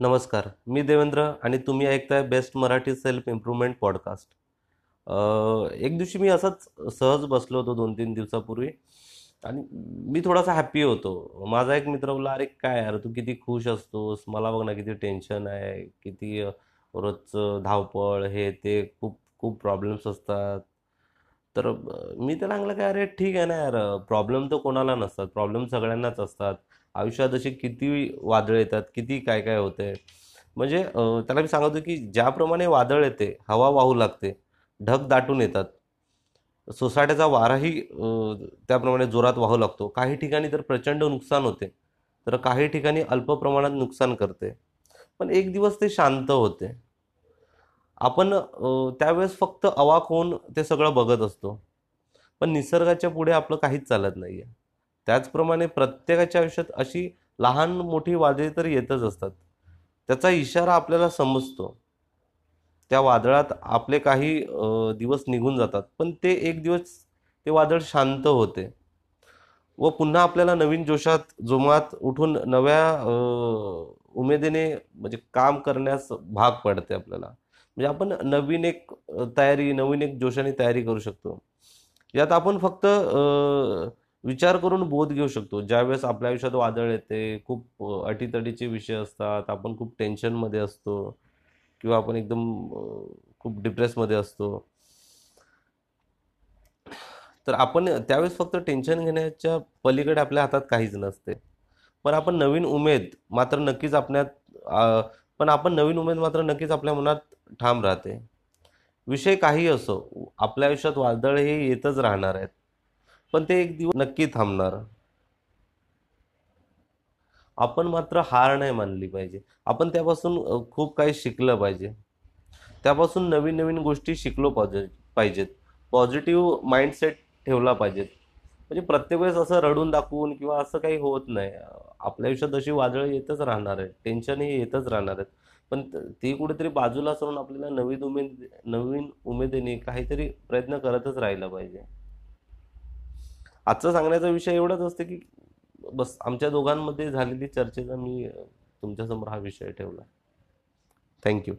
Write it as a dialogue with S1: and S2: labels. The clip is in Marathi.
S1: नमस्कार मी देवेंद्र आणि तुम्ही ऐकताय best Marathi self improvement podcast. एक दिवशी मी असंच सहज बसलो होतो दोन तीन दिवसापूर्वी आणि मी थोडासा हॅप्पी होतो. माझा एक मित्र बोला अरे काय यार तू किती खुश असतोस मला बघ ना किती टेन्शन आहे किती रोजचं धावपळ हे ते खूप खूप प्रॉब्लेम्स असतात. तर मी त्याला सांगलं काय अरे ठीक आहे ना यार प्रॉब्लेम तर कोणाला नसतात. प्रॉब्लेम सगळ्यांनाच असतात. आयुष्यात अशी किती वादळ येतात किती काय काय होते म्हणजे त्याला मी सांगतो की ज्याप्रमाणे वादळ येते हवा वाहू लागते ढग दाटून येतात. सोसाट्याचा वाराही त्याप्रमाणे जोरात वाहू लागतो. काही ठिकाणी तर प्रचंड नुकसान होते तर काही ठिकाणी अल्प प्रमाणात नुकसान करते. पण एक दिवस ते शांत होते. आपण त्यावेळेस फक्त अवाक होऊन ते सगळं बघत असतो. पण निसर्गाच्या पुढे आपलं काहीच चालत नाही आहे त्याचप्रमाणे प्रत्येकाच्या आयुष्यात अशी लहान मोठी वादळे तर येतच असतात. त्याचा इशारा आपल्याला समजतो. त्या वादळात आपले काही दिवस निघून जातात. पण ते एक दिवस ते वादळ शांत होते. व पुन्हा आपल्याला नवीन जोशात जोमात उठून नव्या उमेदीने म्हणजे काम करण्यास भाग पडते आपल्याला. म्हणजे आपण नवीन एक तयारी नवीन एक जोशाने तयारी करू शकतो. यात आपण फक्त विचार करून बोध घेऊ शकतो. ज्यावेळेस आपल्या आयुष्यात वादळ येते खूप अटीतटीचे विषय असतात आपण खूप टेन्शनमध्ये असतो किंवा आपण एकदम खूप डिप्रेसमध्ये असतो. तर आपण त्यावेळेस फक्त टेन्शन घेण्याच्या पलीकडे आपल्या हातात काहीच नसते. पण आपण नवीन उमेद मात्र नक्कीच आपल्यात पण आपण नवीन उमेद मात्र नक्कीच आपल्या मनात ठाम राहते. विषय काही असो आपल्या आयुष्यात वादळ हे येतच राहणार आहेत. पण ते एक दिवस नक्की थांबणार. आपण मात्र हार नाही मानली पाहिजे. आपण त्यापासून खूप काही शिकलं पाहिजे. त्यापासून नवीन नवीन गोष्टी शिकलो पाहिजे पाहिजेत. पॉझिटिव्ह माइंडसेट ठेवला पाहिजेत. म्हणजे प्रत्येक वेळेस असं रडून दाखवून किंवा असं काही होत नाही. आपल्या आयुष्यात अशी वादळं येतच राहणार आहेत टेन्शन हे येतच राहणार आहेत. पण ती कुठेतरी बाजूला सरून आपल्याला नवीन उमेद नवीन उमेदीने काहीतरी प्रयत्न करतच राहिला पाहिजे. आजचा सांगण्याचा विषय एवढाच असते की बस आमच्या दोघांमध्ये झालेली चर्चेचा मी तुमच्यासमोर हा विषय ठेवला. थँक्यू